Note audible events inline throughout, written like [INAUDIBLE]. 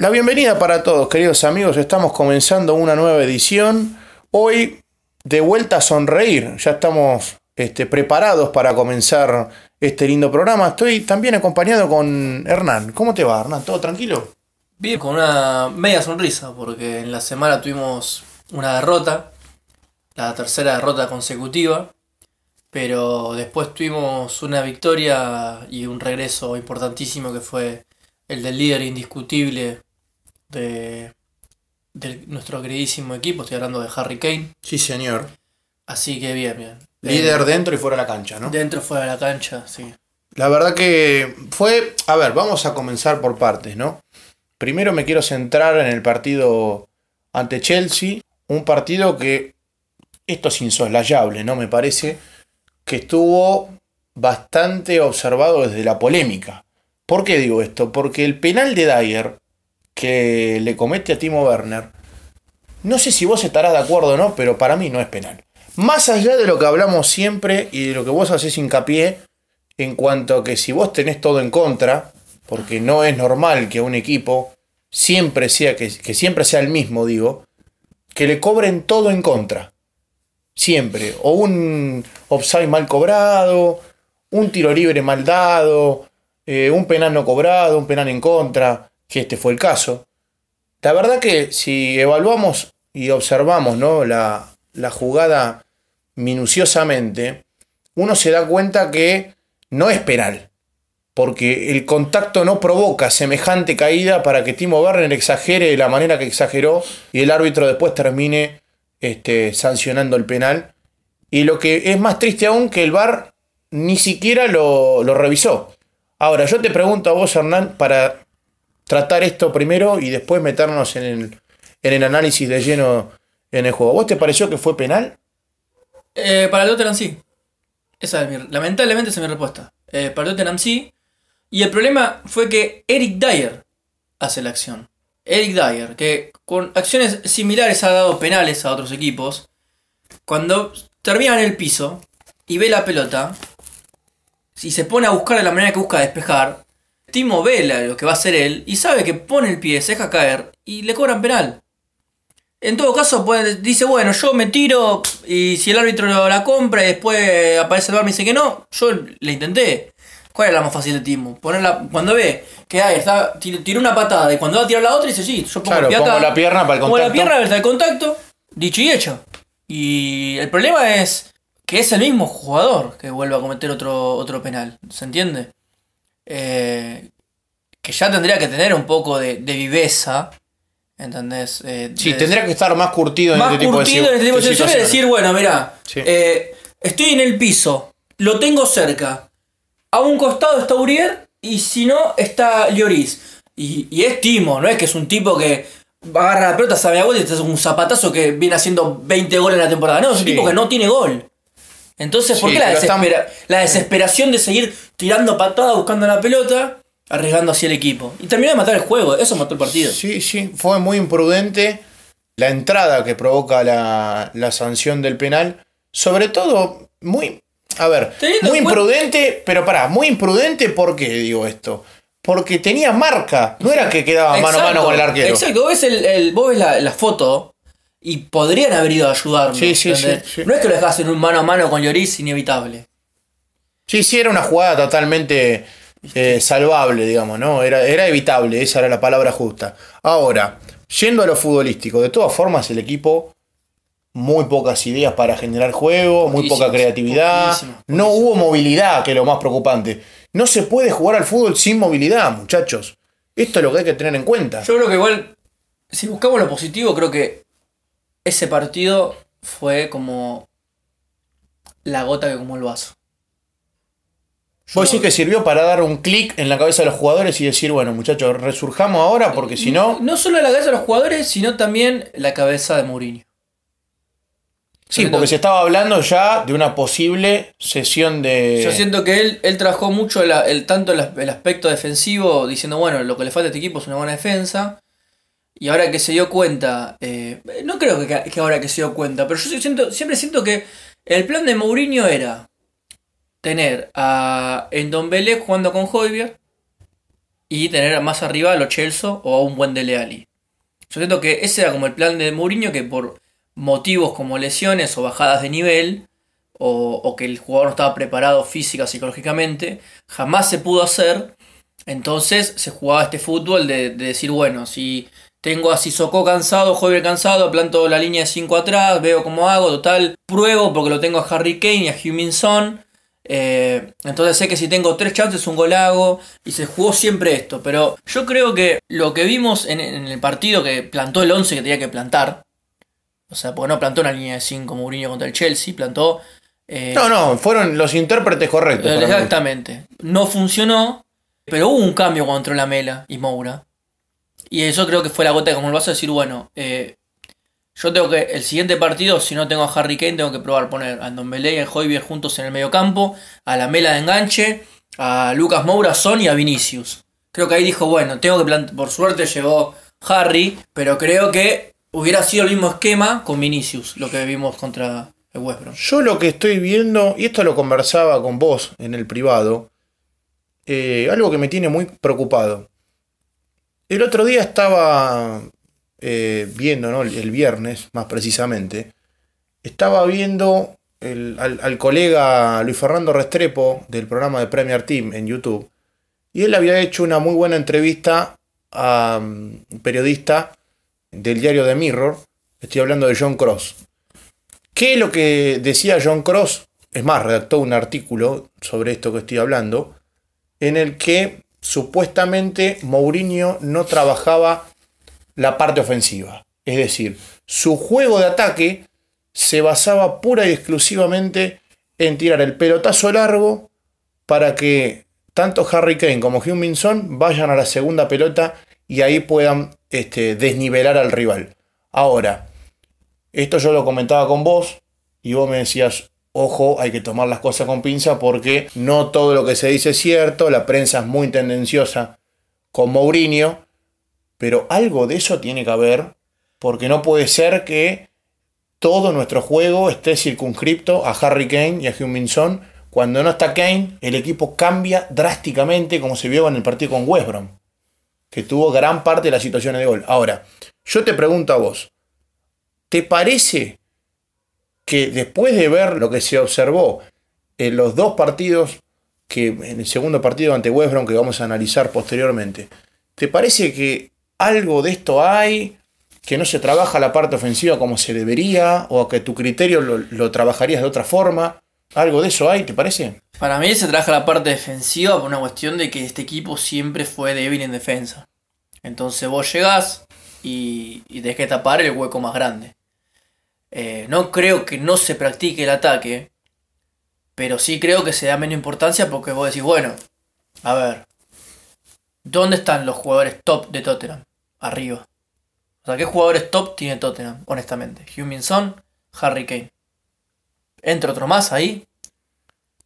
La bienvenida para todos, queridos amigos. Estamos comenzando una nueva edición. Hoy, de vuelta a sonreír. Ya estamos este, preparados para comenzar este lindo programa. Estoy también acompañado con Hernán. ¿Cómo te va, Hernán? ¿Todo tranquilo? Bien, con una media sonrisa, porque en la semana tuvimos una derrota, la tercera derrota consecutiva, pero después tuvimos una victoria y un regreso importantísimo que fue el del líder indiscutible de, de nuestro queridísimo equipo, estoy hablando de Harry Kane. Sí, señor. Así que bien, bien. Líder dentro y fuera de la cancha, ¿no? Dentro, fuera de la cancha, sí. La verdad que fue, a ver, vamos a comenzar por partes, ¿no? Primero me quiero centrar en el partido ante Chelsea, un partido que, esto es insoslayable, ¿no? Me parece que estuvo bastante observado desde la polémica. ¿Por qué digo esto? Porque el penal de Dyer que le comete a Timo Werner, no sé si vos estarás de acuerdo o no, pero para mí no es penal. Más allá de lo que hablamos siempre y de lo que vos haces hincapié, en cuanto a que si vos tenés todo en contra, porque no es normal que un equipo siempre sea, que, siempre sea el mismo, digo, que le cobren todo en contra. Siempre. O un offside mal cobrado, un tiro libre mal dado, eh, un penal no cobrado, un penal en contra, que este fue el caso. La verdad que si evaluamos y observamos ¿no? la, la jugada minuciosamente, uno se da cuenta que no es penal. Porque el contacto no provoca semejante caída para que Timo Werner exagere de la manera que exageró y el árbitro después termine este, sancionando el penal. Y lo que es más triste aún que el VAR ni siquiera lo, lo revisó. Ahora, yo te pregunto a vos, Hernán, para tratar esto primero y después meternos en el, en el análisis de lleno en el juego. ¿Vos te pareció que fue penal? Eh, para Tottenham sí. Esa es mi, lamentablemente esa es mi respuesta. Eh, para Tottenham sí. Y el problema fue que Eric Dyer hace la acción. Eric Dyer, que con acciones similares ha dado penales a otros equipos, cuando termina en el piso y ve la pelota, y se pone a buscar de la manera que busca despejar, Timo ve lo que va a hacer él y sabe que pone el pie, se deja caer y le cobran penal. En todo caso, dice, bueno, yo me tiro y si el árbitro la compra y después aparece el bar y dice que no, yo le intenté. ¿Cuál es la más fácil de Timo? Ponerla, cuando ve que ahí está, tiró una patada y cuando va a tirar la otra dice, sí, yo pongo, pongo la pierna para el contacto. Pongo la pierna para el contacto, dicho y hecho. Y el problema es que es el mismo jugador que vuelve a cometer otro, otro penal, ¿se entiende? Eh, que ya tendría que tener un poco de, viveza, ¿entendés? Eh, sí, tendría que estar más curtido en este tipo de, en este tipo de situaciones. y decir, bueno, mira, eh, estoy en el piso, lo tengo cerca, a un costado está Urier y si no está Lloris. Y, es Timo, no es que es un tipo que agarra la pelota, sabe a gol y te hace un zapatazo que viene haciendo 20 goles en la temporada. No, es un tipo que no tiene gol. Entonces, ¿por qué la, la, desesperación de seguir tirando patada buscando la pelota, arriesgando así el equipo? Y terminó de matar el juego, eso mató el partido. Sí, sí, fue muy imprudente la entrada que provoca la, la sanción del penal. Sobre todo, muy a ver, muy imprudente, pero pará, muy imprudente, ¿por qué digo esto? Porque tenía marca, no era que quedaba mano a mano con el arquero. Exacto, vos ves, el, vos ves la, foto y podrían haber ido a ayudarlo. Sí, sí, sí, No es que lo dejas en un mano a mano con Lloris inevitable. Sí, sí, era una jugada totalmente eh, salvable, digamos, ¿no? Era, era evitable, esa era la palabra justa. Ahora, yendo a lo futbolístico, de todas formas el equipo muy pocas ideas para generar juego, muy poca creatividad. No hubo movilidad, que es lo más preocupante. No se puede jugar al fútbol sin movilidad, muchachos. Esto es lo que hay que tener en cuenta. Yo creo que igual, si buscamos lo positivo, creo que ese partido fue como la gota que como el vaso. Vos decís que sirvió para dar un clic en la cabeza de los jugadores y decir, bueno, muchachos, resurjamos ahora porque si no. No solo la cabeza de los jugadores, sino también la cabeza de Mourinho. Sí, porque se estaba hablando ya de una posible sesión de. Yo siento que él, él trabajó mucho el, tanto el, aspecto defensivo, diciendo, bueno, lo que le falta a este equipo es una buena defensa. Y ahora que se dio cuenta, eh, no creo que, ahora que se dio cuenta, pero yo siento, siempre siento que el plan de Mourinho era tener a Endombele jugando con Hoybier y tener más arriba a los Chelsea o a un buen Dele Alli. Yo siento que ese era como el plan de Mourinho que por motivos como lesiones o bajadas de nivel o, que el jugador no estaba preparado física, psicológicamente, jamás se pudo hacer. Entonces se jugaba este fútbol de decir, bueno, si tengo a Sissoko cansado, Jover cansado, planto la línea de 5 atrás, veo cómo hago, total, pruebo porque lo tengo a Harry Kane y a Huminson. Eh, entonces sé que si tengo tres chances un gol hago y se jugó siempre esto. Pero yo creo que lo que vimos en, en el partido que plantó el 11 que tenía que plantar, o sea, porque no plantó una línea de 5 Mourinho contra el Chelsea, plantó... eh, No, no, fueron los intérpretes correctos. Exactamente. No funcionó, pero hubo un cambio entró la Mela y Moura. Y eso creo que fue la gota que como el vaso decir, bueno, eh, yo tengo que, el siguiente partido, si no tengo a Harry Kane, tengo que probar poner a Ndombele y a Hoybier juntos en el medio campo, a la Mela de enganche, a Lucas Moura, Son y a Vinicius. Creo que ahí dijo, bueno, tengo que plantear, por suerte llegó Harry, pero creo que hubiera sido el mismo esquema con Vinicius, lo que vimos contra el West Brom. Yo lo que estoy viendo, y esto lo conversaba con vos en el privado, eh, algo que me tiene muy preocupado. El otro día estaba eh, viendo, ¿no? el, viernes más precisamente, estaba viendo al colega Luis Fernando Restrepo del programa de Premier Team en YouTube, y él había hecho una muy buena entrevista a mm, un periodista del diario The Mirror, estoy hablando de John Cross. ¿Qué es lo que decía John Cross? Es más, redactó un artículo sobre esto que estoy hablando, en el que supuestamente Mourinho no trabajaba la parte ofensiva. Es decir, su juego de ataque se basaba pura y exclusivamente en tirar el pelotazo largo para que tanto Harry Kane como Heung-Min vayan a la segunda pelota y ahí puedan este, desnivelar al rival. Ahora, esto yo lo comentaba con vos y vos me decías, ojo, hay que tomar las cosas con pinza porque no todo lo que se dice es cierto, la prensa es muy tendenciosa con Mourinho, pero algo de eso tiene que haber porque no puede ser que todo nuestro juego esté circunscripto a Harry Kane y a Heung-Min Son. Cuando no está Kane, el equipo cambia drásticamente como se vio en el partido con West Brom, que tuvo gran parte de las situaciones de gol. Ahora, yo te pregunto a vos, ¿te parece que después de ver lo que se observó en los dos partidos, que en el segundo partido ante West que vamos a analizar posteriormente, ¿te parece que algo de esto hay? que no se trabaja la parte ofensiva como se debería, o que tu criterio lo, lo trabajarías de otra forma. ¿Algo de eso hay, te parece? Para mí se trabaja la parte defensiva por una cuestión de que este equipo siempre fue débil en defensa. Entonces vos llegás y, y tenés que tapar el hueco más grande. Eh, no creo que no se practique el ataque, pero sí creo que se da menos importancia porque vos decís, bueno, a ver, ¿dónde están los jugadores top de Tottenham? Arriba. O sea, ¿qué jugadores top tiene Tottenham, honestamente? Son, Harry Kane. ¿Entra otro más ahí?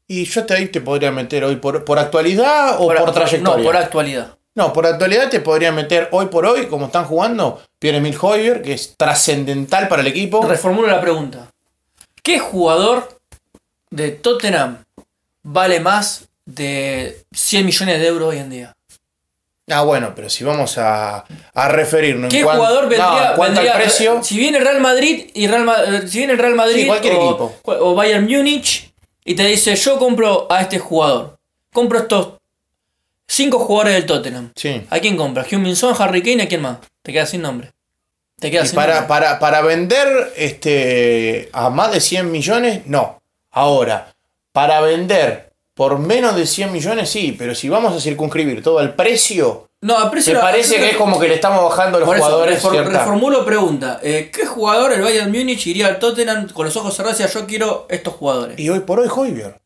Y yo te, ahí te podría meter hoy por, por actualidad o por, actu- trayectoria. No, por actualidad. No, por actualidad te podría meter hoy por hoy, como están jugando, Pierre-Emile Hoyer, que es trascendental para el equipo. Reformulo la pregunta. ¿Qué jugador de Tottenham vale más de 100 millones de euros hoy en día? Ah, bueno, pero si vamos a, a referirnos ¿Qué cuan- jugador no, vendría, en cuanto vendría- al precio, Si viene Real Madrid y Real eh, si viene Real Madrid Sí, cualquier o, equipo. o Bayern Múnich y te dice yo compro a este jugador, compro estos cinco jugadores del Tottenham. sí. ¿A quién compras? Heung-Min Son, Harry Kane, ¿a quién más? Te quedas sin nombre. Te quedas Y sin para, nombre. para, para vender este, a más de 100 millones, no. Ahora, para vender por menos de 100 millones, sí, pero si vamos a circunscribir todo el precio, No, a precio me parece que es como que le estamos bajando a los Por eso, jugadores. reformulo pregunta. eh, ¿Qué jugador el Bayern Múnich iría al Tottenham con los ojos cerrados y yo quiero estos jugadores? Y hoy por hoy, Hoybier.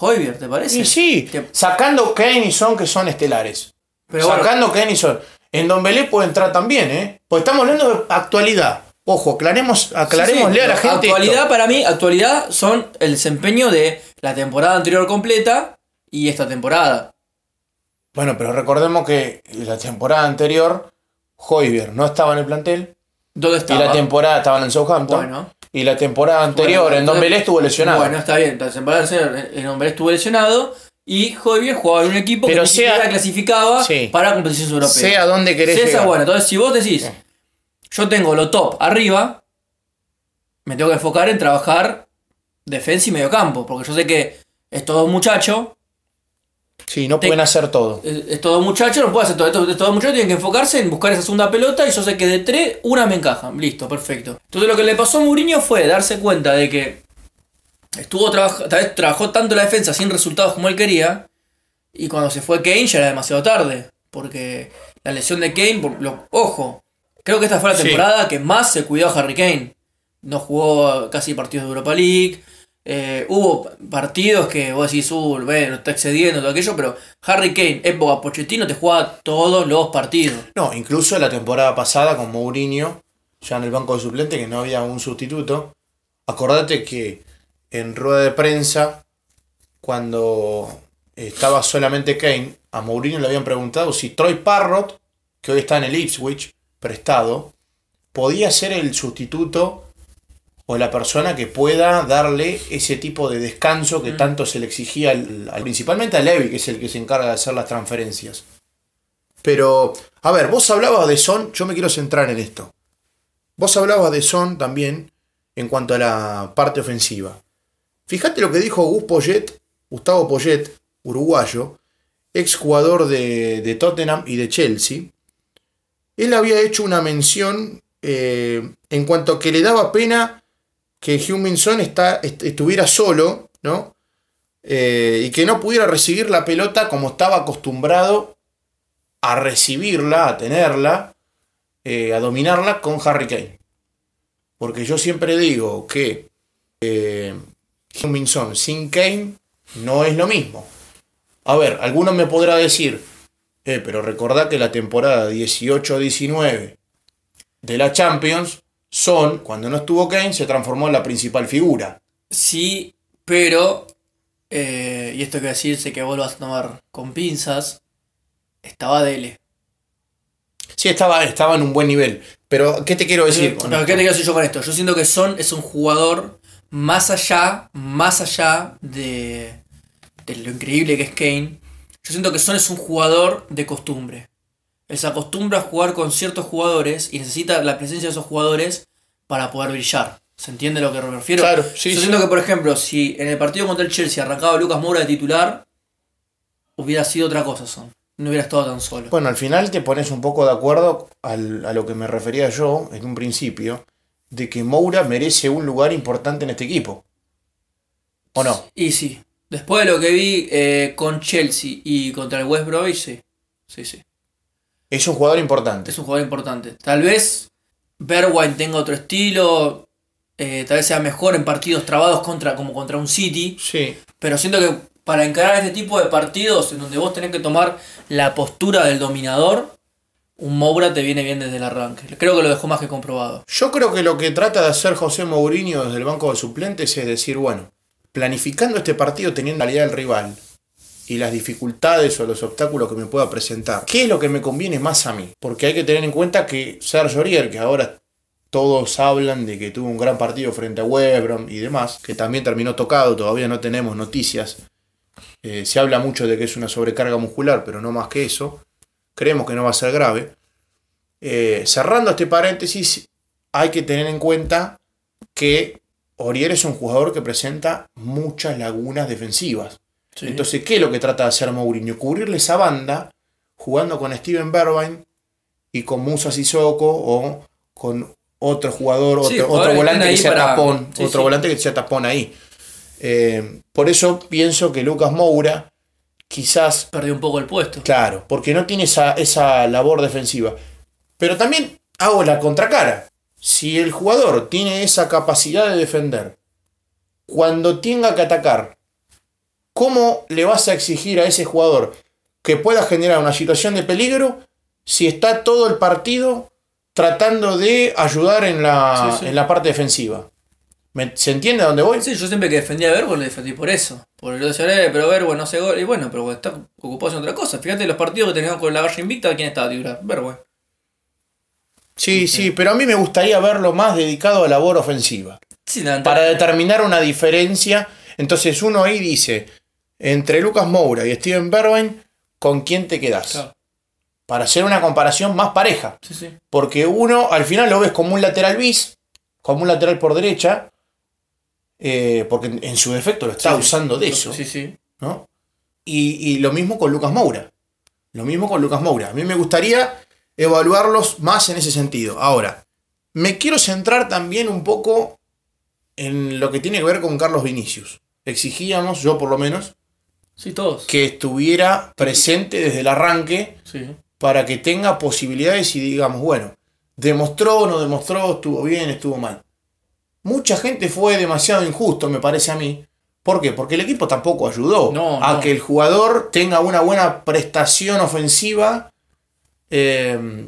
Hoybier, ¿te parece? Y sí, sacando Kane y Son, que son estelares. Pero bueno, sacando Kane y Son. En Don Belé puede entrar también, ¿eh? Porque estamos hablando de actualidad. Ojo, aclaremos, aclarémosle sí, a la gente. Actualidad esto. para mí, actualidad son el desempeño de la temporada anterior completa y esta temporada. Bueno, pero recordemos que la temporada anterior, Hoybier no estaba en el plantel. ¿Dónde Y estaba? la temporada estaba en Southampton. Bueno. Y la temporada anterior Bueno, en Don Belé estuvo lesionado. Bueno, está bien. La temporada anterior el hombre estuvo lesionado Y Hoybier jugaba en un equipo Pero que ni sea- siquiera clasificaba Sí. para competiciones europeas. Sé a dónde querés llegar. buena. Entonces, si vos decís, yo tengo lo top arriba, me tengo que enfocar en trabajar defensa y mediocampo. Porque yo sé que estos dos muchachos, Sí, no Te- pueden hacer todo. eh, estos dos muchachos no pueden hacer todo. Estos, estos dos muchachos tienen que enfocarse en buscar esa segunda pelota y yo sé que de tres, una me encaja. Listo, perfecto. Entonces lo que le pasó a Mourinho fue darse cuenta de que estuvo trabaja- tal vez trabajó tanto la defensa sin resultados como él quería. Y cuando se fue Kane ya era demasiado tarde. Porque la lesión de Kane, por- lo- ojo, creo que esta fue la Sí. temporada que más se cuidó a Harry Kane. No jugó casi partidos de Europa League. Eh, hubo partidos que vos decís, uh, bueno, está excediendo todo aquello, pero Harry Kane, época Pochettino, te jugaba todos los partidos. No, incluso la temporada pasada con Mourinho, ya en el banco de suplente, que no había un sustituto. Acordate que en rueda de prensa, cuando estaba solamente Kane, a Mourinho le habían preguntado si Troy Parrott, que hoy está en el Ipswich, prestado, podía ser el sustituto o la persona que pueda darle ese tipo de descanso que tanto se le exigía al- al- principalmente a Levy, que es el que se encarga de hacer las transferencias. Pero, a ver, vos hablabas de Son, yo me quiero centrar en esto. Vos hablabas de Son también en cuanto a la parte ofensiva. Fíjate lo que dijo Gus Poyet, Gustavo Poyet, uruguayo, ex jugador de, de Tottenham y de Chelsea. Él había hecho una mención eh, en cuanto a que le daba pena que Huminson estuviera solo, ¿no? Eh, y que no pudiera recibir la pelota como estaba acostumbrado a recibirla, a tenerla, eh, a dominarla con Harry Kane. Porque yo siempre digo que eh, Huminson sin Kane no es lo mismo. A ver, alguno me podrá decir, eh, pero recordá que la temporada 18-19 de la Champions, Son, cuando no estuvo Kane, se transformó en la principal figura. Sí, pero, eh, y esto que decirse que vos lo vas a tomar con pinzas, estaba Dele. Sí, estaba, estaba en un buen nivel. Pero, ¿qué te quiero decir? con? ¿Qué te quiero decir yo con esto? Yo siento que Son es un jugador más allá, más allá de, de lo increíble que es Kane. Yo siento que Son es un jugador de costumbre. Él se acostumbra a jugar con ciertos jugadores y necesita la presencia de esos jugadores para poder brillar. ¿Se entiende a lo que me refiero? Claro, sí, Yo sí. siento que, por ejemplo, si en el partido contra el Chelsea arrancaba Lucas Moura de titular, hubiera sido otra cosa Son. No hubiera estado tan solo. Bueno, al final te pones un poco de acuerdo al- a lo que me refería yo en un principio, de que Moura merece un lugar importante en este equipo. ¿O no? Y sí, después de lo que vi eh, con Chelsea y contra el West Bromwich, sí. Sí, sí. Es un jugador importante. Es un jugador importante. Tal vez Bergwijn tenga otro estilo. eh, tal vez sea mejor en partidos trabados contra, como contra un City. Sí. Pero siento que para encarar este tipo de partidos en donde vos tenés que tomar la postura del dominador, un Moura te viene bien desde el arranque. Creo que lo dejó más que comprobado. Yo creo que lo que trata de hacer José Mourinho desde el banco de suplentes es decir, bueno, planificando este partido teniendo la calidad del rival y las dificultades o los obstáculos que me pueda presentar, ¿qué es lo que me conviene más a mí? Porque hay que tener en cuenta que Sergio Aurier, que ahora todos hablan de que tuvo un gran partido frente a Webron y demás, que también terminó tocado, todavía no tenemos noticias. Eh, se habla mucho de que es una sobrecarga muscular, pero no más que eso. Creemos que no va a ser grave. Eh, cerrando este paréntesis, hay que tener en cuenta que Orier es un jugador que presenta muchas lagunas defensivas. Sí. Entonces, ¿qué es lo que trata de hacer Mourinho? Cubrirle esa banda jugando con Steven Bergwijn y con Musa Sissoko o con otro jugador, Sí, otro, otro volante que sea para- tapón, sí, otro volante que sea tapón ahí. Eh, por eso pienso que Lucas Moura quizás Perdió un poco el puesto. Claro, porque no tiene esa, esa labor defensiva. Pero también hago la contracara. Si el jugador tiene esa capacidad de defender, cuando tenga que atacar, ¿cómo le vas a exigir a ese jugador que pueda generar una situación de peligro si está todo el partido tratando de ayudar en la, Sí, sí. En la parte defensiva? ¿Me- ¿Se entiende a dónde voy? Sí, yo siempre que defendía a Bergwijn le defendí por eso. Por el decía, eh, pero Bergwijn no hace gol. Y bueno, pero está ocupado en otra cosa. Fíjate los partidos que teníamos con la Garra Invicta, ¿quién estaba titular? Bergwijn. Sí, sí, pero a mí me gustaría verlo más dedicado a labor ofensiva. Sí, para determinar una diferencia. Entonces uno ahí dice, entre Lucas Moura y Steven Bergwijn, ¿con quién te quedas? Claro. Para hacer una comparación más pareja. Sí, sí. Porque uno al final lo ves como un lateral bis, como un lateral por derecha, eh, porque en- su defecto lo está Sí, usando de eso. Sí, sí. ¿no? Y, y lo mismo con Lucas Moura. Lo mismo con Lucas Moura. A mí me gustaría evaluarlos más en ese sentido. Ahora, me quiero centrar también un poco en lo que tiene que ver con Carlos Vinicius. Exigíamos, yo por lo menos, Sí, todos. que estuviera presente desde el arranque Sí. para que tenga posibilidades y digamos, bueno, demostró, no demostró, estuvo bien, estuvo mal. Mucha gente fue demasiado injusto, me parece a mí. ¿Por qué? Porque el equipo tampoco ayudó No, a no. que el jugador tenga una buena prestación ofensiva eh,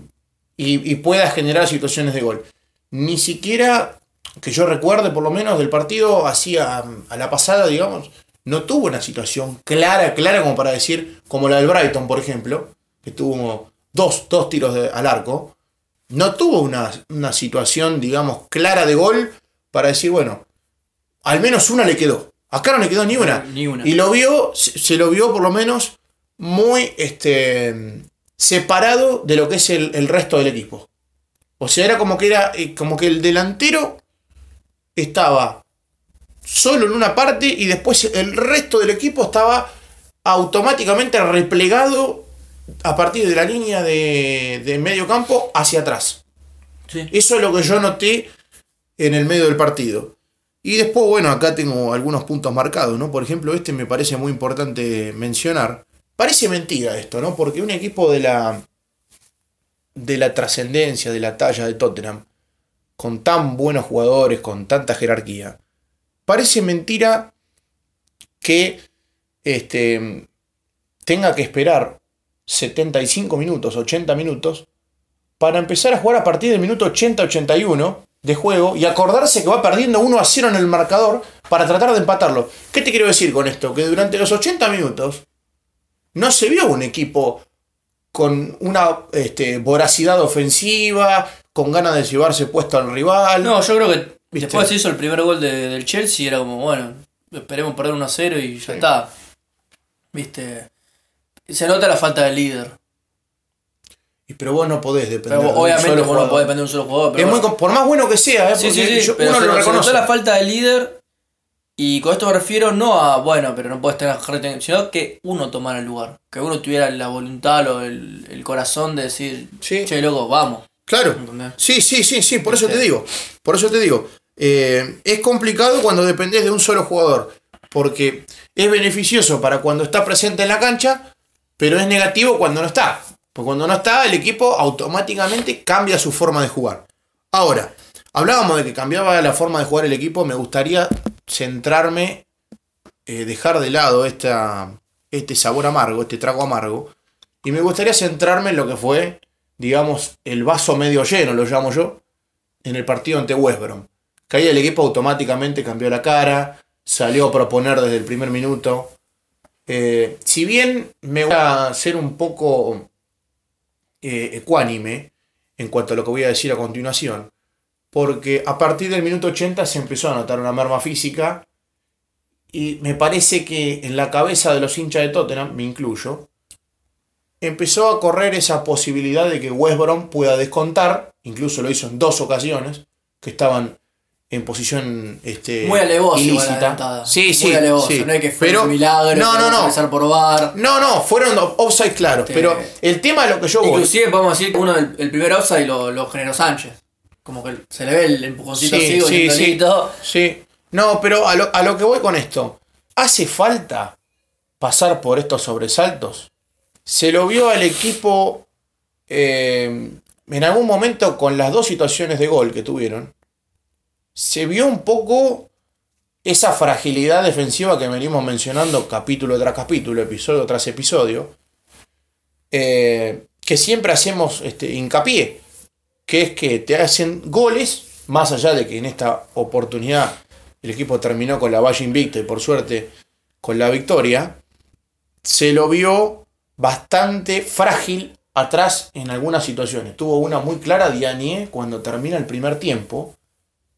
y, y pueda generar situaciones de gol. Ni siquiera, que yo recuerde por lo menos del partido, así a, a la pasada, digamos, no tuvo una situación clara, clara como para decir, como la del Brighton, por ejemplo, que tuvo dos, dos tiros de- al arco, no tuvo una, una situación, digamos, clara de gol para decir, bueno, al menos una le quedó. Acá no le quedó ni una. Ni una. Y lo vio, se, se lo vio por lo menos muy este, separado de lo que es el, el resto del equipo. O sea, era como que era eh, como que el delantero estaba solo en una parte y después el resto del equipo estaba automáticamente replegado a partir de la línea de, de medio campo hacia atrás. Sí. Eso es lo que yo noté en el medio del partido. Y después, bueno, acá tengo algunos puntos marcados, ¿no? Por ejemplo, este me parece muy importante mencionar. Parece mentira esto, ¿no? Porque un equipo de la de la trascendencia, de la talla de Tottenham, con tan buenos jugadores, con tanta jerarquía, parece mentira que este, tenga que esperar 75 minutos, 80 minutos, para empezar a jugar a partir del minuto 80-81 de juego y acordarse que va perdiendo 1 a 0 en el marcador para tratar de empatarlo. ¿Qué te quiero decir con esto? Que durante los 80 minutos no se vio un equipo con una este, voracidad ofensiva, con ganas de llevarse puesto al rival. No, yo creo que ¿Viste? después se hizo el primer gol de- del Chelsea era como, bueno, esperemos perder 1 a 0 y ya Sí. está. Viste. Se nota la falta de líder. Y- Pero vos no podés depender. Pero de un obviamente solo vos no podés depender de un solo jugador. Pero Es bueno. por más bueno que sea, ¿eh? Sí, sí, yo- pero uno se, lo se reconoce. notó la falta de líder. Y con esto me refiero no a, bueno, pero no puedes tener sino que uno tomara el lugar. Que uno tuviera la voluntad o el, el corazón de decir, Sí. che, loco, vamos. Claro. ¿Entendés? Sí, sí, sí, sí, por eso te digo. Por eso te digo. Eh, es complicado cuando dependés de un solo jugador. Porque es beneficioso para cuando está presente en la cancha, pero es negativo cuando no está. Porque cuando no está, el equipo automáticamente cambia su forma de jugar. Ahora, hablábamos de que cambiaba la forma de jugar el equipo. Me gustaría centrarme, eh, dejar de lado esta, este sabor amargo, este trago amargo. Y me gustaría centrarme en lo que fue digamos, el vaso medio lleno, lo llamo yo, en el partido ante West Brom. Que ahí el equipo automáticamente cambió la cara, salió a proponer desde el primer minuto. Eh, si bien me voy a ser un poco eh, ecuánime en cuanto a lo que voy a decir a continuación, porque a partir del minuto 80 se empezó a notar una merma física y me parece que en la cabeza de los hinchas de Tottenham, me incluyo, empezó a correr esa posibilidad de que West Brom pueda descontar, incluso lo hizo en dos ocasiones, que estaban en posición este, Muy alevoso ilícita. Sí, sí, Muy alevoso. sí. No hay que fue un milagro. no, no, no. empezar por bar. No, no, fueron offside claros, Este- pero el tema de lo que yo voy... Inclusive podemos decir que uno del el primer offside lo, lo generó Sánchez. Como que se le ve el empujoncito Sí, así, sí, sí. Sí, no, pero a lo, a lo que voy con esto, ¿hace falta pasar por estos sobresaltos? Se lo vio al equipo eh, en algún momento con las dos situaciones de gol que tuvieron. Se vio un poco esa fragilidad defensiva que venimos mencionando capítulo tras capítulo, episodio tras episodio, eh, que siempre hacemos este, hincapié, que es que te hacen goles, más allá de que en esta oportunidad el equipo terminó con la valla invicta y por suerte con la victoria, se lo vio bastante frágil atrás en algunas situaciones. Tuvo una muy clara Dianie cuando termina el primer tiempo,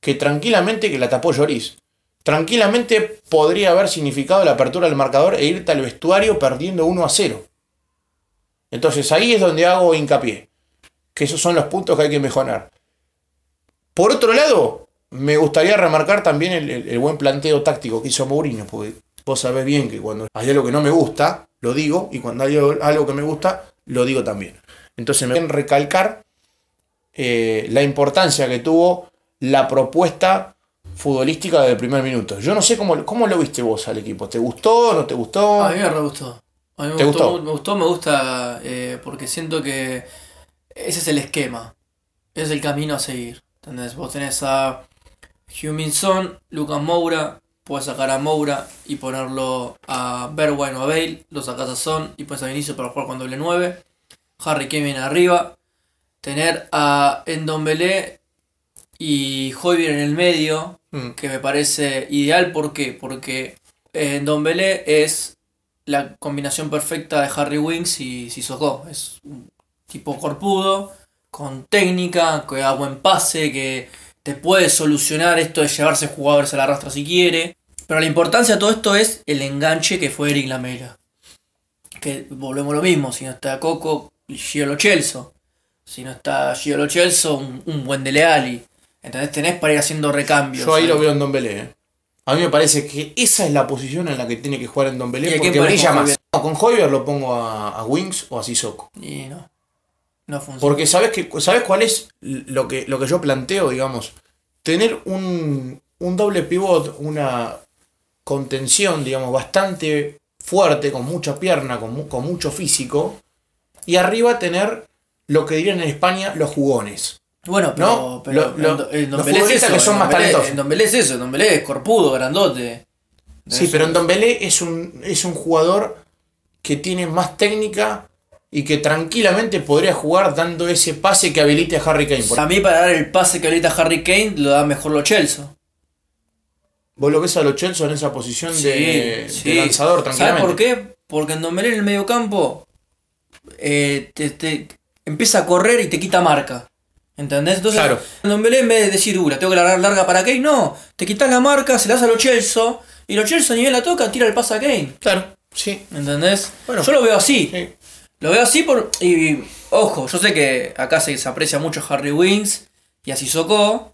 que tranquilamente que la tapó Lloris. tranquilamente podría haber significado la apertura del marcador e irte al vestuario perdiendo 1 a 0. Entonces ahí es donde hago hincapié, que esos son los puntos que hay que mejorar. Por otro lado, me gustaría remarcar también el, buen planteo táctico que hizo Mourinho, porque vos sabés bien que cuando hay algo que no me gusta, lo digo, y cuando hay algo- algo que me gusta, lo digo también. Entonces me quieren recalcar eh, la importancia que tuvo la propuesta futbolística del primer minuto. Yo no sé cómo, cómo lo viste vos al equipo. ¿Te gustó? ¿No te gustó? A mí me re gustó. A mí me ¿Te gustó, gustó? Me gustó, me gusta eh, porque siento que ese es el esquema. Ese es el camino a seguir. ¿Entendés? Vos tenés a Huminson, Lucas Moura, puedes sacar a Moura y ponerlo a Bergwijn o a Bale, lo sacás a Son y pones a Vinicius para jugar con doble 9. Harry Kane viene arriba. Tener a Endombele y Hoybier en el medio, Mm. que me parece ideal. ¿Por qué? Porque eh, Ndombele es la combinación perfecta de Harry Winks y Sissoko. Es un tipo corpudo, con técnica, que da buen pase, que te puede solucionar esto de llevarse jugadores a la rastra si quiere. Pero la importancia de todo esto es el enganche que fue Eric Lamela. Que volvemos a lo mismo, si no está Coco, Gio Lo Celso. Si no está Gio Lo Celso, un, un buen Dele Alli. Entonces tenés para ir haciendo recambios. Yo ahí lo veo en Don Belé. ¿eh? A mí me parece que esa es la posición en la que tiene que jugar en Don ¿Y Belé porque brilla más. No, con Hoybier lo pongo a, a Wings o a Sissoko. Y no. No funciona. Porque sabes que sabes cuál es lo que, lo que yo planteo, digamos. Tener un, un doble pivot, una contención, digamos, bastante fuerte, con mucha pierna, con, con mucho físico. Y arriba tener lo que dirían en España los jugones. Bueno, pero, ¿No? pero Lo- lo- en Do- en los Dombele es eso, que son en más Dombele- talentosos. En Dombele es eso, es corpudo, grandote. Sí, Eso. pero en Don Belé es un, es un jugador que tiene más técnica y que tranquilamente podría jugar dando ese pase que habilite a Harry Kane. Por- A mí para dar el pase que ahorita Harry Kane lo da mejor lo Chelsea. Vos lo ves a los Chelsea en esa posición de, Sí, de sí. lanzador ¿Sabes tranquilamente. por qué? Porque en Dombele en el medio campo eh, te, te empieza a correr y te quita marca. ¿Entendés? Entonces, Claro. en Dombele en vez de decir, uh, la tengo que largar larga para Kane, no. Te quitas la marca, se la das a los Chelsea y los Chelsea ni bien la toca, tira el pase a Kane. Claro, sí. ¿Entendés? Bueno. Yo lo veo así. sí. Lo veo así por. Y ojo, yo sé que acá se, se aprecia mucho a Harry Wings y a Sissoko.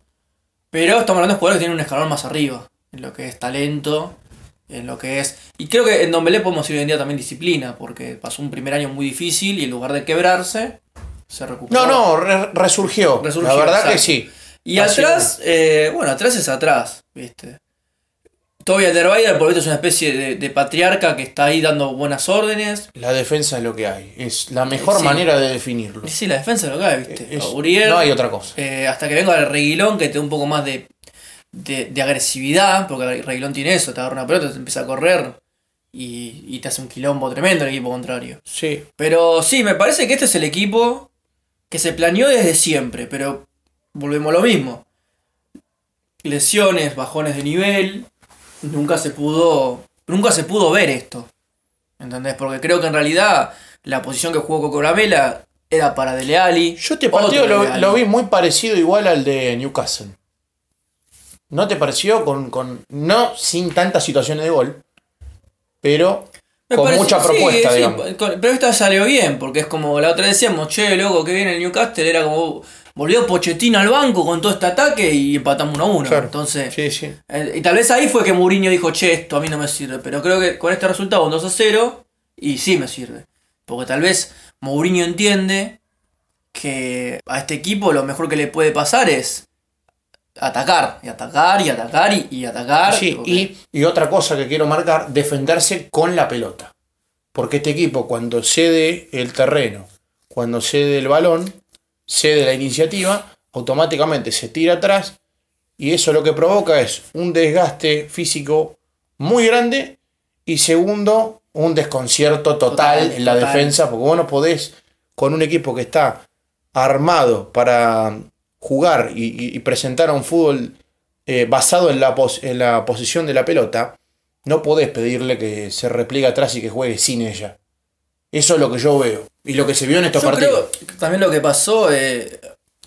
Pero estamos hablando de jugadores que tienen un escalón más arriba. En lo que es talento. En lo que es. Y creo que en Don Belé podemos decir hoy en día también disciplina. Porque pasó un primer año muy difícil y en lugar de quebrarse, se recuperó. No, no, re- resurgió. Resurgió, La verdad exacto. que sí. Y Así atrás, eh, bueno, atrás es atrás, ¿viste? Toby Alderweireld, por esto es una especie de, de patriarca que está ahí dando buenas órdenes. La defensa es lo que hay. Es la mejor Sí. manera de definirlo. Sí, la defensa es lo que hay, ¿viste? Es- Uriel, no hay otra cosa. eh, hasta que venga el Reguilón, que te da un poco más de, de, de agresividad, porque Reguilón tiene eso, te agarra una pelota, te empieza a correr y, y te hace un quilombo tremendo el equipo contrario. Sí. Pero sí, me parece que este es el equipo que se planeó desde siempre, pero volvemos a lo mismo. Lesiones, bajones de nivel, nunca se pudo nunca se pudo ver esto. ¿Entendés? Porque creo que en realidad la posición que jugó Coco Lamela era para Dele Alli. Yo este partido lo, lo vi muy parecido igual al de Newcastle. ¿No te pareció? Con, con, no sin tantas situaciones de gol, pero Me con parece- mucha sí, propuesta, sí, pero esta salió bien, porque es como la otra decíamos, che, loco, que viene el Newcastle, era como volvió Pochettino al banco con todo este ataque y empatamos 1 a 1. Claro. Entonces, Sí, sí. Eh, Y tal vez ahí fue que Mourinho dijo, che, esto a mí no me sirve. Pero creo que con este resultado, un 2 a 0, y sí me sirve. Porque tal vez Mourinho entiende que a este equipo lo mejor que le puede pasar es atacar, y atacar, y atacar, y, y atacar. Sí, y, y otra cosa que quiero marcar, defenderse con la pelota. Porque este equipo cuando cede el terreno, cuando cede el balón, cede la iniciativa, automáticamente se tira atrás y eso lo que provoca es un desgaste físico muy grande y segundo, un desconcierto total, Total, en la total. defensa, porque vos no podés con un equipo que está armado para jugar y, presentar a un fútbol eh, basado en la, pos- en la posición de la pelota, no podés pedirle que se repliegue atrás y que juegue sin ella. Eso es lo que yo veo. Y lo que se vio en estos Yo partidos. creo que también lo que pasó, eh,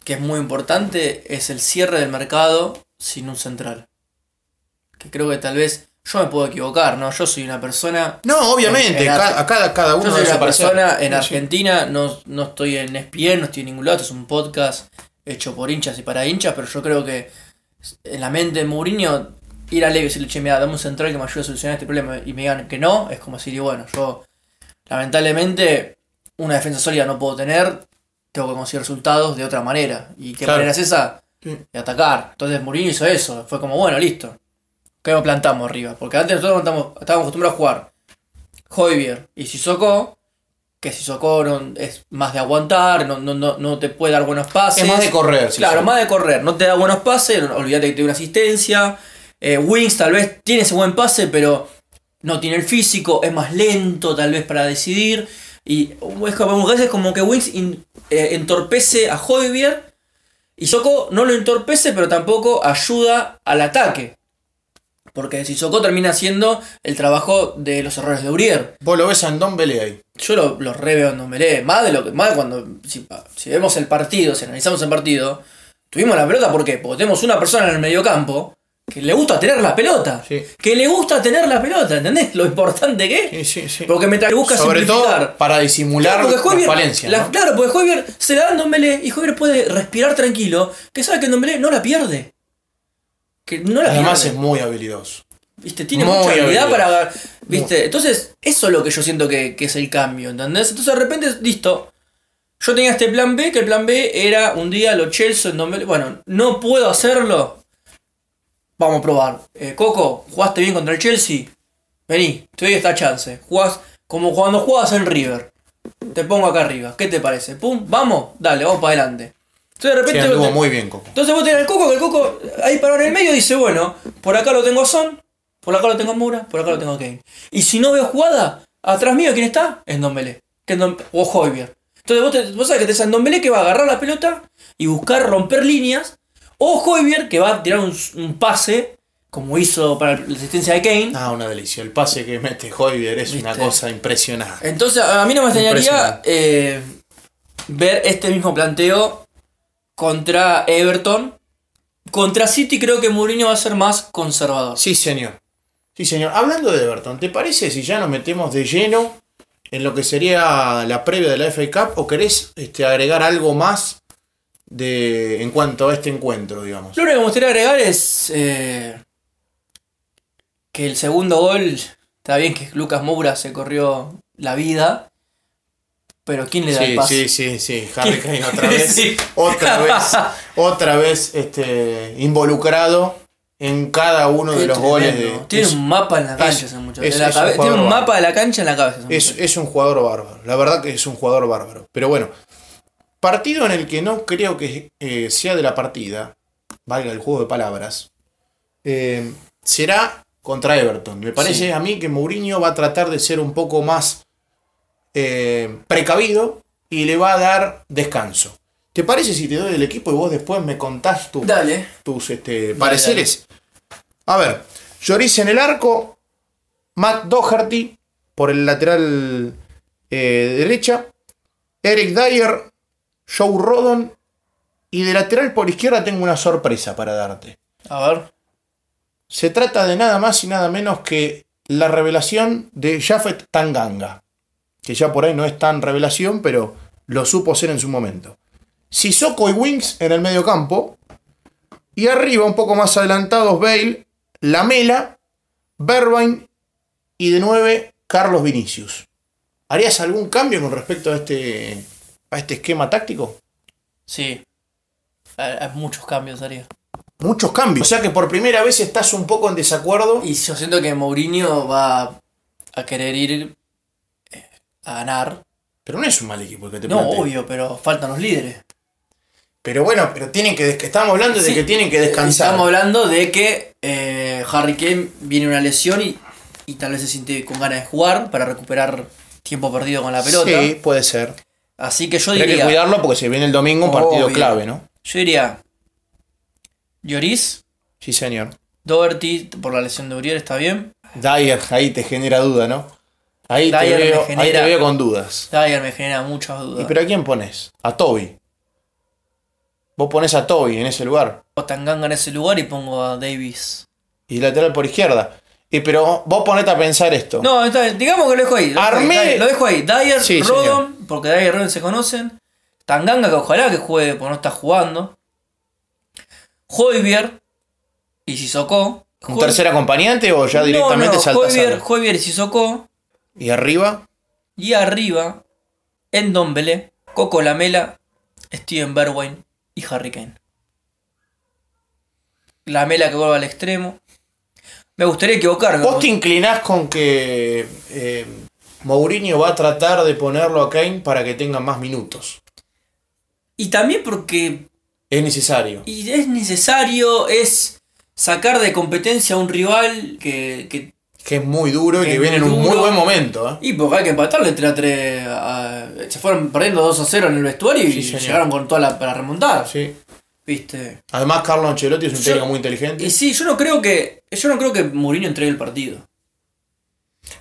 que es muy importante, es el cierre del mercado sin un central. que creo que tal vez yo me puedo equivocar, ¿no? Yo soy una persona No, obviamente, En- en ca- a cada, cada uno Yo soy de una persona en. Argentina, no, no estoy en ESPN, no estoy en ningún lado, esto es un podcast hecho por hinchas y para hinchas, pero yo creo que en la mente de Mourinho, ir a Levy y decirle, che, mira, dame un central que me ayude a solucionar este problema y me digan que no, es como decir, y bueno, yo lamentablemente una defensa sólida no puedo tener, tengo que conseguir resultados de otra manera. ¿Y qué Claro. manera es esa? De atacar. Entonces Mourinho hizo eso, fue como, bueno, listo. ¿Qué nos plantamos arriba? Porque antes nosotros estábamos acostumbrados a jugar Hoybier y Sissoko, que Sissoko no, es más de aguantar, no, no, no, no te puede dar buenos pases. Es más de correr, sí, Claro, más de correr, no te da buenos pases, olvídate que tiene una asistencia. Eh, Wings tal vez tiene ese buen pase, pero no tiene el físico, es más lento tal vez para decidir. Y es como, veces como que Wings in- eh, entorpece a Hoybier y Soko no lo entorpece, pero tampoco ayuda al ataque. Porque si Soko termina haciendo el trabajo de los errores de Urier. Vos lo ves a Ndombele ahí. Yo lo, lo re veo en Dombelé. Más de lo que. Más de cuando. Si, si vemos el partido, si analizamos el partido. Tuvimos la pelota, ¿por qué? Porque tenemos una persona en el mediocampo que le gusta tener la pelota. Sí. Que le gusta tener la pelota, ¿entendés? Lo importante que es. Sí, sí, sí. Porque mientras busca Sobre simplificar. todo para disimular Claro, porque la falencia. ¿no? Claro, porque Hoybier se la da en Dombelé y Hoybier puede respirar tranquilo, que sabe que en Dombelé no la pierde. Que no la Además pierde. es muy habilidoso. ¿Viste? Tiene Muy mucha habilidad habilidoso. para. ¿Viste? Entonces, eso es lo que yo siento que, que es el cambio, ¿entendés? Entonces de repente, listo. Yo tenía este plan B, que el plan B era un día lo Chelsea en Dombele. Bueno, no puedo hacerlo. Vamos a probar. Eh, Coco, ¿jugaste bien contra el Chelsea? Vení, te doy esta chance. Jugás como cuando jugabas en River. Te pongo acá arriba. ¿Qué te parece? Pum, vamos, dale, vamos para adelante. Entonces de Sí, repente. anduvo te- muy bien, Coco. entonces vos tenés el coco, que el coco ahí parado en el medio dice, bueno, por acá lo tengo a Son, por acá lo tengo a Mura, por acá lo tengo a Kane. Y si no veo jugada, atrás mío, ¿quién está? Es Dombele. Que es Dom- o Hoybier. Entonces vos, te- vos sabés que te en Dombele que va a agarrar la pelota y buscar romper líneas. O Hoybier que va a tirar un, un pase, como hizo para la asistencia de Kane. Ah, una delicia. El pase que mete Hoybier es una cosa impresionante. Entonces a mí no me extrañaría eh, ver este mismo planteo contra Everton. Contra City creo que Mourinho va a ser más conservador. Sí, señor. Sí, señor. Hablando de Everton, ¿te parece si ya nos metemos de lleno en lo que sería la previa de la FA Cup o querés este, agregar algo más de en cuanto a este encuentro, digamos? Lo único que me gustaría agregar es eh, que el segundo gol, está bien que Lucas Moura se corrió la vida, pero ¿quién le da el Sí, pase? sí, sí, sí. [LAUGHS] Harry Kane otra vez. Sí. Otra [LAUGHS] vez. Otra vez este, involucrado en cada uno Qué de los goles. De, tiene es, un mapa en la cancha es- ese muchacho. es- es un tiene un mapa de la cancha en la cabeza. es, un jugador bárbaro. La verdad que es un jugador bárbaro. Pero bueno, partido en el que no creo que eh, sea de la partida, valga el juego de palabras, eh, será contra Everton. Me parece Sí. a mí que Mourinho va a tratar de ser un poco más eh, precavido y le va a dar descanso. ¿Te parece si te doy el equipo y vos después me contás tu, Dale. tus este, pareceres? A ver, Lloris en el arco, Matt Doherty por el lateral eh, derecha, Eric Dyer, Joe Rodon y de lateral por izquierda tengo una sorpresa para darte. A ver. Se trata de nada más y nada menos que la revelación de Jafet Tanganga, que ya por ahí no es tan revelación, pero lo supo ser en su momento. Sissoko y Wings en el medio campo, y arriba un poco más adelantados Bale, Lamela, Berbain y de 9 Carlos Vinicius. ¿Harías algún cambio con respecto a este, a este esquema táctico? Sí. Muchos cambios, haría. Muchos cambios. O sea que por primera vez estás un poco en desacuerdo. Y yo siento que Mourinho va a querer ir a ganar. Pero no es un mal equipo el que te No, obvio, pero faltan los líderes. Pero bueno, pero tienen que estamos hablando de Sí, que tienen que descansar. Estamos hablando de que eh, Harry Kane viene una lesión y, y tal vez se siente con ganas de jugar para recuperar tiempo perdido con la pelota. Sí, puede ser. Así que yo Pero hay que diría. cuidarlo porque se viene el domingo un partido Obvio. clave, ¿no? Yo diría. Lloris, Sí, señor. Doherty por la lesión de Uriel está bien. Dyer, ahí te genera duda, ¿no? Ahí, te veo, ahí genera- te veo con dudas. Dyer me genera muchas ¿Y dudas. pero a quién pones? A Toby. Vos pones a Toby en ese lugar. A Tanganga en ese lugar y pongo a Davis. y lateral por izquierda. Y pero vos ponete a pensar esto. No, bien, digamos que lo dejo ahí. Lo ahí, Armé- lo dejo ahí. Dyer, Sí, Rodon, porque Dyer y Rodon se conocen. Tanganga, que ojalá que juegue, porque no está jugando. Hoybier y Sissoko. ¿Un tercer acompañante o ya directamente no, no, salta Hoybier, Hoybier y Sissoko. Y arriba, Y arriba, Endombele, Coco Lamela, Steven Berwine y Harry Kane. Lamela que vuelva al extremo. Me gustaría equivocarme. vos te inclinás con que eh, Mourinho va a tratar de ponerlo a Kane para que tenga más minutos. Y también porque Es necesario. y es necesario, es sacar de competencia a un rival que... que- Que es muy duro y Que viene en un muy buen momento. ¿eh? y porque hay que empatarle 3 a 3 a- Se fueron perdiendo 2 a 0 en el vestuario y señor. llegaron con toda la para remontar. Sí. ¿Viste? Además, Carlo Ancelotti es un Yo- técnico muy inteligente. Y sí, yo no creo que. Yo no creo que Mourinho entregue el partido.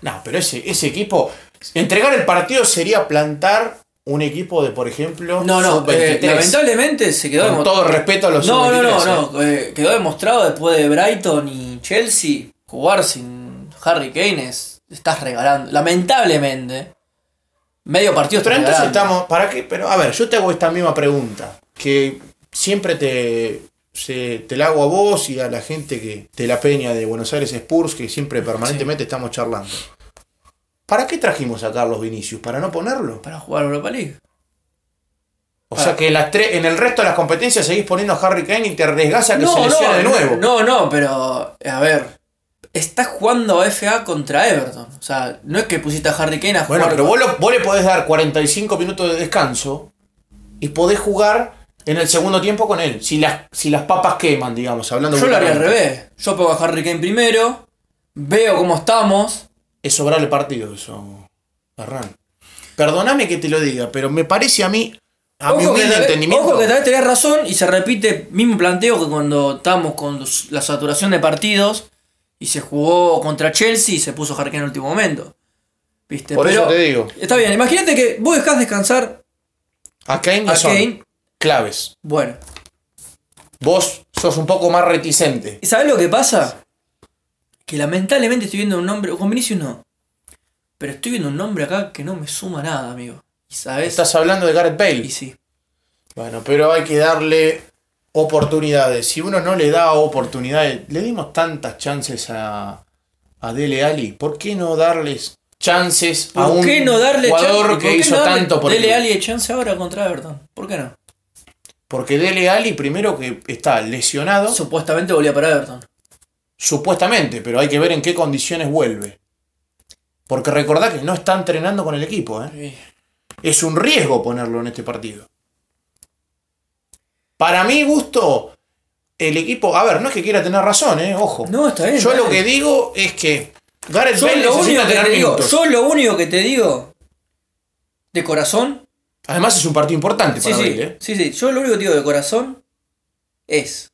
No, pero ese, ese equipo. Entregar el partido sería plantar un equipo de, por ejemplo, No, no, eh, sub-23. lamentablemente se quedó Con todo respeto a los No, no, no, sub-23, no. eh, quedó demostrado después de Brighton y Chelsea jugar sin Harry Kane es. Estás regalando. Lamentablemente. Medio partido Pero entonces regalando. estamos. ¿Para qué? Pero a ver, yo te hago esta misma pregunta. Que siempre te, se- te la hago a vos y a la gente que de la peña de Buenos Aires Spurs, que siempre permanentemente estamos charlando. ¿Para qué trajimos a Carlos Vinicius? ¿Para no ponerlo? Para jugar Europa League. O Para- sea que en, las tres, en el resto de las competencias seguís poniendo a Harry Kane y te arriesgás a que se lesione de nuevo. No, no, pero. A ver. Estás jugando FA contra Everton. O sea, no es que pusiste a Harry Kane a Bueno, jugar. pero vos, lo- vos le podés dar 45 minutos de descanso y podés jugar en el segundo tiempo con él. Si las, si las papas queman, digamos, hablando Yo lo haría al revés. Yo pongo a Harry Kane primero. Veo cómo estamos. Es sobrarle partido eso, Hernán. Perdóname que te lo diga, pero me parece a mí, a mi Ojo que, humilde tal vez, entendimiento. ojo que tal vez tenés razón y se repite mismo planteo que cuando estábamos con la saturación de partidos y se jugó contra Chelsea y se puso Kane en el último momento. ¿Viste? Por Pero eso te digo, Está bien, imagínate que vos dejás descansar a Kane a son Kane. claves. Bueno, Vos sos un poco más reticente. ¿y sabés lo que pasa? Que lamentablemente estoy viendo un nombre, con Vinicius no. Pero estoy viendo un nombre acá que no me suma nada, amigo. ¿Y sabés? Estás hablando de Gareth Bale. Y sí. Bueno, pero hay que darle oportunidades. Si uno no le da oportunidades, le dimos tantas chances a, a Dele Ali. ¿Por qué no darles chances a ¿Por un qué no darle jugador chance? que ¿Por qué hizo no darle- tanto por el Dele? Ali de chance ahora contra Everton. ¿Por qué no? Porque Dele Ali, primero que está lesionado, Supuestamente volvía para Everton. supuestamente, pero hay que ver en qué condiciones vuelve. Porque recordá que no está entrenando con el equipo. ¿eh? Es un riesgo ponerlo en este partido. Para mi gusto, el equipo. A ver, no es que quiera tener razón, ¿eh? ojo. No, está bien. Yo lo que digo es que Gareth Bale lo, único que te digo, yo lo único que te digo de corazón. Además es un partido importante Sí, para sí, Bale, ¿eh? sí, sí. Yo lo único que te digo de corazón es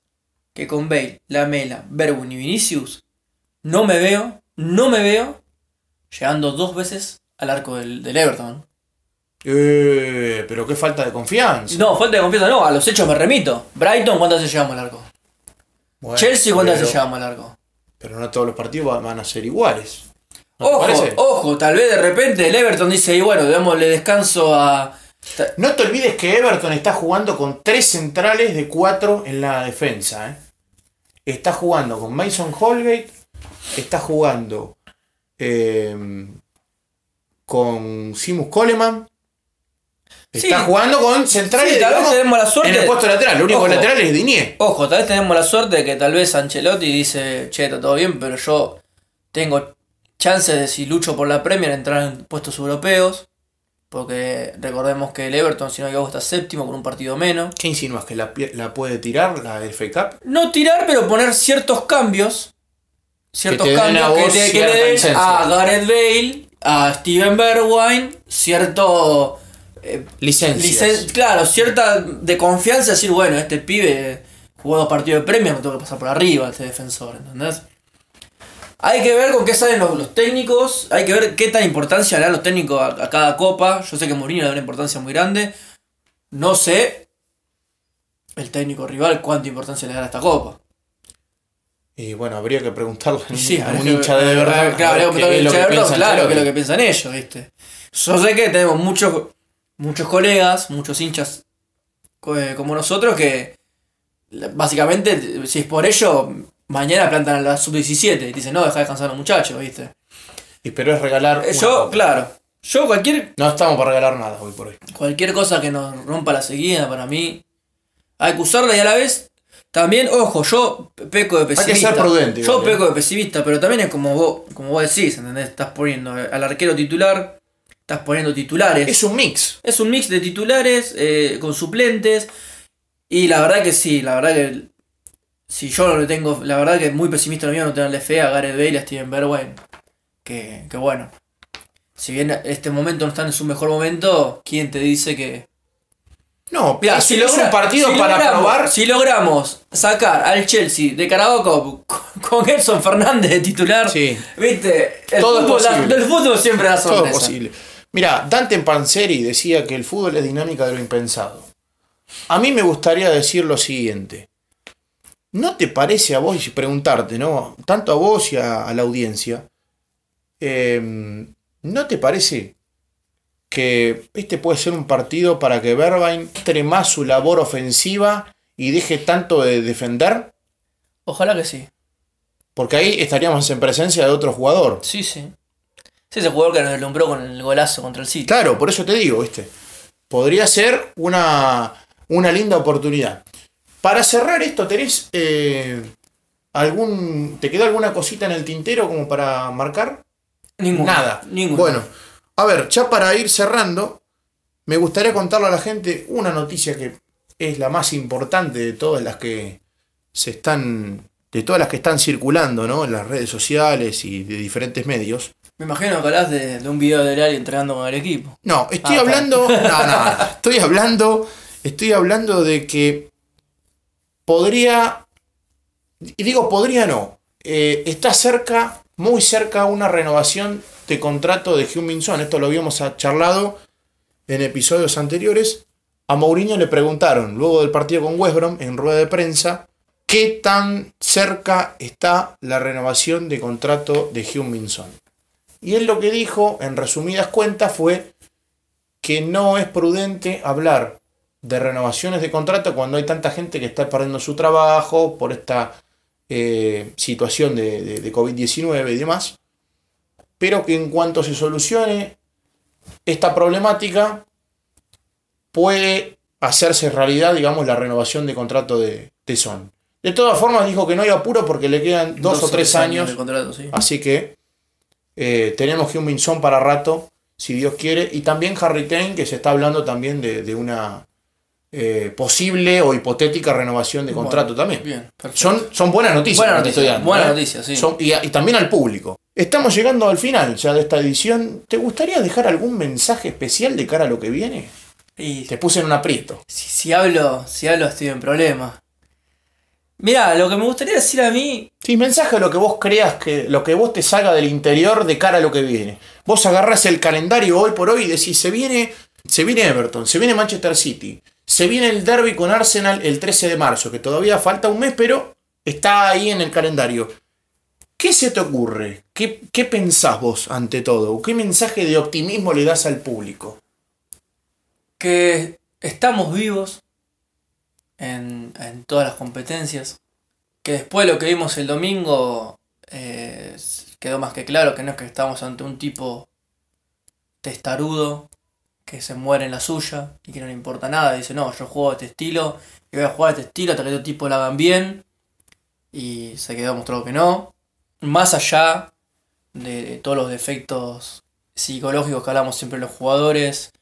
que con Bale, Lamela, Berwin y Vinicius no me veo, no me veo llegando dos veces al arco del, del Everton. Eh, pero qué falta de confianza. No, falta de confianza, no, a los hechos me remito. Brighton, ¿cuántas veces llegamos al arco? Bueno, Chelsea, ¿cuántas pero, veces llegamos al arco? pero no todos los partidos va- van a ser iguales. ¿No te Ojo, ojo, tal vez de repente el Everton dice, y bueno, démosle descanso a. No te olvides que Everton está jugando con tres centrales de cuatro en la defensa. ¿eh? Está jugando con Mason Holgate, está jugando eh, con Simus Coleman, está Sí. jugando con centrales Sí, tal vez tenemos la suerte en el puesto lateral. El único Ojo. lateral es Dinier. Ojo, tal vez tenemos la suerte de que tal vez Ancelotti dice, che, está todo bien, pero yo tengo chances de si lucho por la Premier entrar en puestos europeos. Porque recordemos que el Everton, si no me equivoco, está séptimo con un partido menos. ¿Qué insinúas? ¿Que la, puede tirar la FA Cup? No tirar, pero poner ciertos cambios. Ciertos cambios que, te, que le den a Gareth Bale, a Steven Bergwijn, cierto eh, Licencias. Licen- claro, cierta de confianza, decir, bueno, este pibe jugó dos partidos de premio, me tengo que pasar por arriba, este defensor, ¿entendés? Hay que ver con qué salen los, los técnicos, hay que ver qué tan importancia le dan los técnicos a, a cada copa. Yo sé que Mourinho le da una importancia muy grande. No sé el técnico rival cuánta importancia le da a esta copa. Y bueno, habría que preguntarle a un- Sí, a un hincha de verdad. Claro, habría que preguntarle al hincha de Everton, claro, que es lo que piensan ellos, ¿viste? Yo sé que tenemos muchos, muchos colegas, muchos hinchas eh, como nosotros que básicamente, si es por ello, mañana plantan a la sub-17 y dicen, no, deja descansar a los muchachos, ¿viste? Y pero es regalar. Eh, una Yo, claro, yo cualquier, No estamos para regalar nada hoy por hoy. cualquier cosa que nos rompa la seguida, para mí, hay que usarla y a la vez, también, ojo, yo peco de que ser pesimista. prudente Yo igual, ¿eh? peco de pesimista, pero también es como vos, como vos decís, ¿entendés? Estás poniendo al arquero titular, estás poniendo titulares. Es un mix. Es un mix de titulares eh, con suplentes. Y la verdad que sí, la verdad que si yo no le tengo, la verdad que muy pesimista lo mío no tenerle fe a Gareth Bale y a Steven Bergwijn. Que, que bueno. Si bien este momento no está en su mejor momento, ¿quién te dice que... No, Mirá, es, si es logra- un partido si para logramos- probar. Si logramos sacar al Chelsea de Carabao con, con Gerson Fernández de titular, Sí. ¿viste? El Todo es fútbol, posible. del fútbol siempre da Todo sorpresa. es posible. Mira, Dante Panzeri decía que el fútbol es dinámica de lo impensado. A mí me gustaría decir lo siguiente. ¿No te parece a vos, y preguntarte, ¿no? Tanto a vos y a, a la audiencia, eh, ¿no te parece que este puede ser un partido para que Berbain entre más su labor ofensiva y deje tanto de defender? Ojalá que sí. Porque ahí estaríamos en presencia de otro jugador. Sí, sí. Sí, ese jugador que nos deslumbró con el golazo contra el City. Claro, por eso te digo, ¿viste? Podría ser una, una linda oportunidad. Para cerrar esto, ¿tenés eh, algún. ¿Te quedó alguna cosita en el tintero como para marcar? Ninguna. Nada. Ninguna. Bueno, a ver, ya para ir cerrando, me gustaría contarle a la gente una noticia que es la más importante de todas las que se están. de todas las que están circulando, ¿no? En las redes sociales y de diferentes medios. Me imagino que hablas de, de un video de Lali entrenando con el equipo. No, estoy Ah, está. hablando. No, no, no. [LAUGHS] Estoy hablando. Estoy hablando de que podría. Y digo podría no. eh, está cerca, muy cerca, una renovación de contrato de Heung-Min Son. Esto lo habíamos charlado en episodios anteriores. A Mourinho le preguntaron, luego del partido con West Brom, en rueda de prensa, qué tan cerca está la renovación de contrato de Heung-Min Son. Y él lo que dijo, en resumidas cuentas, fue que no es prudente hablar de renovaciones de contrato cuando hay tanta gente que está perdiendo su trabajo por esta eh, situación de, de- de COVID-19 y demás, pero que en cuanto se solucione esta problemática, puede hacerse realidad, digamos, la renovación de contrato de, de Son. De todas formas, dijo que no hay apuro porque le quedan dos, o tres años de contrato, sí. Así que eh, tenemos que un Minson para rato, si Dios quiere. Y también Harry Kane, que se está hablando también de, de una eh, posible o hipotética renovación de contrato Bueno, también. Bien. Son, son buenas noticias. Buena que te noticia, estoy dando, buena ¿eh? noticia, sí. Son- y, y también al público. Estamos llegando al final ya de esta edición. ¿Te gustaría dejar algún mensaje especial de cara a lo que viene? Y Te puse en un aprieto. si, si hablo, si hablo estoy en problema. Mirá, lo que me gustaría decir a mí, Sí, mensaje lo que vos creas que lo que vos te salga del interior de cara a lo que viene. Vos agarrás el calendario hoy por hoy y decís, se viene, se viene Everton, se viene Manchester City, se viene el derby con Arsenal el 13 de marzo, que todavía falta un mes, pero está ahí en el calendario. ¿Qué se te ocurre? ¿Qué, qué pensás vos ante todo? ¿Qué mensaje de optimismo le das al público? que estamos vivos en, en todas las competencias. Que después de lo que vimos el domingo eh, quedó más que claro que no es que estamos ante un tipo testarudo que se muere en la suya y que no le importa nada. Dice, no, yo juego de este estilo y voy a jugar de este estilo hasta que otro tipo lo hagan bien. Y se quedó mostrado que no. Más allá de todos los defectos psicológicos que hablamos siempre los jugadores,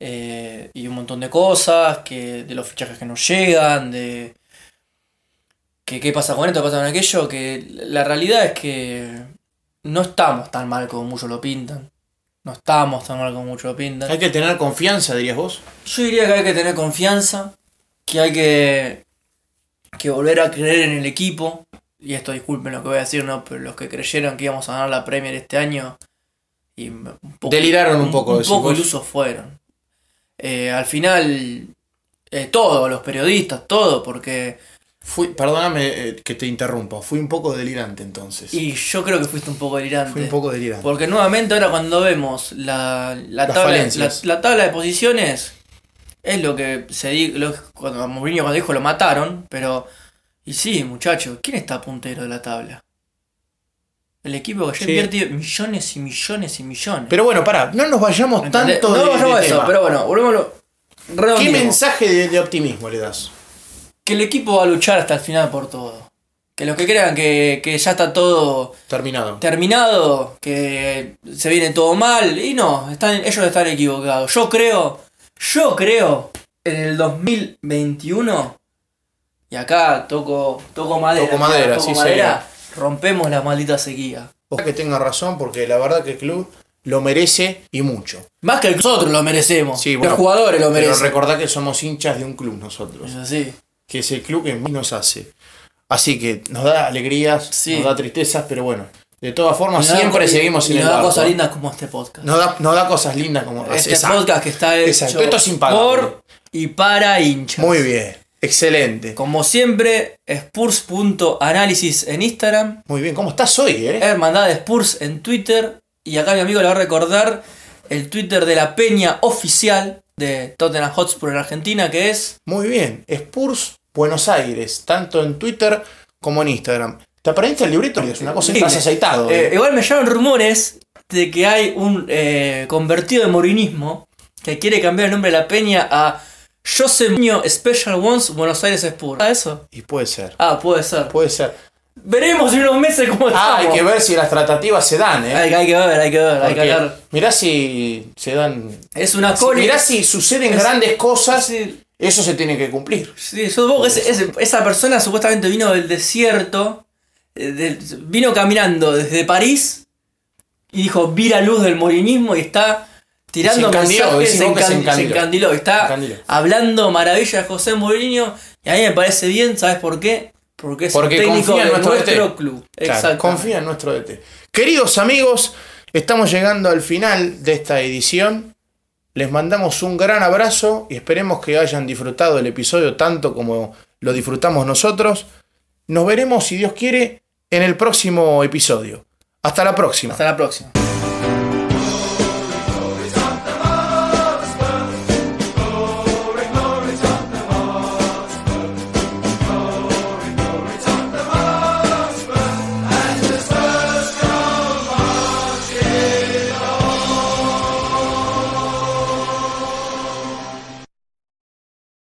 eh, y un montón de cosas, que de los fichajes que nos llegan, de que qué pasa con esto, qué pasa con aquello, que la realidad es que no estamos tan mal como muchos lo pintan. No estamos tan mal como muchos lo pintan. Hay que tener confianza, dirías vos. Yo diría que hay que tener confianza, que hay que, que volver a creer en el equipo. Y esto disculpen lo que voy a decir, ¿no? Pero los que creyeron que íbamos a ganar la Premier este año y un poco, Deliraron un poco, un poco ilusos fueron. Eh, al final, eh, todos los periodistas, todo, porque Fui, perdóname eh, que te interrumpa, fui un poco delirante entonces. Y yo creo que fuiste un poco delirante. Fui un poco delirante. Porque nuevamente ahora cuando vemos la, la Las tabla, la, tabla de posiciones, es lo que se dijo, cuando Mourinho cuando dijo lo mataron, pero... Y sí, muchachos, ¿quién está puntero de la tabla? El equipo que ya Sí. invierte millones y millones y millones. Pero bueno, pará, no nos vayamos ¿Entendés? tanto no de, vayamos de a eso, tema. pero bueno, volvémoslo. ¿Qué mensaje de, de optimismo le das? Que el equipo va a luchar hasta el final por todo. Que los que crean que, que ya está todo Terminado. terminado, que se viene todo mal, y no, están, ellos están equivocados. Yo creo, yo creo, en el 2021, y acá toco, toco madera, Toco madera, toco sí, madera, rompemos la maldita sequía. Ojalá que tenga razón porque la verdad que el club lo merece y mucho. Más que nosotros lo merecemos, Sí, bueno, los jugadores lo Pero merecen. recordá que somos hinchas de un club nosotros, Es así. que es el club que más nos hace. Así que nos da alegrías, Sí. nos da tristezas, pero bueno, de todas formas Y da siempre seguimos y en el nos da barco. cosas lindas como este podcast. Nos da, nos da cosas lindas como este Exacto. podcast que está hecho Exacto, esto es impagable. por y para hinchas. Muy bien, excelente. Como siempre, Spurs.análisis en Instagram, Muy bien, ¿cómo estás hoy, eh? Hermandad de Spurs en Twitter. Y acá mi amigo le va a recordar el Twitter de la peña oficial de Tottenham Hotspur en Argentina, que es. Muy bien, Spurs Buenos Aires, tanto en Twitter como en Instagram. ¿Te aprendiste el librito? Es una cosa, estás aceitado. Eh, eh. igual me llevan rumores de que hay un eh, convertido de morinismo que quiere cambiar el nombre de la peña a José Muñoz Special Ones Buenos Aires Spurs. ¿Ah, eso? Y puede ser, Ah, puede ser. puede ser. Veremos en unos meses cómo Ah, hay que ver si las tratativas se dan, ¿eh? Hay, hay que ver, hay que ver, hay que ver. mirá si se dan. Es una coli. mirá si suceden es- grandes cosas, Sí, eso se tiene que cumplir. Sí, yo supongo que ese- ese- esa persona supuestamente vino del desierto, eh, del- vino caminando desde París y dijo, vi la luz del morinismo y está tirando Se mensajes, se encan- encandiló. encandiló, está Encandiló. hablando maravillas de José Mourinho y a mí me parece bien, ¿sabes por qué? Porque es Porque un técnico confía en de nuestro club. Claro, confía en nuestro DT. Queridos amigos, estamos llegando al final de esta edición. Les mandamos un gran abrazo y esperemos que hayan disfrutado el episodio tanto como lo disfrutamos nosotros. Nos veremos, si Dios quiere, en el próximo episodio. Hasta la próxima. Hasta la próxima.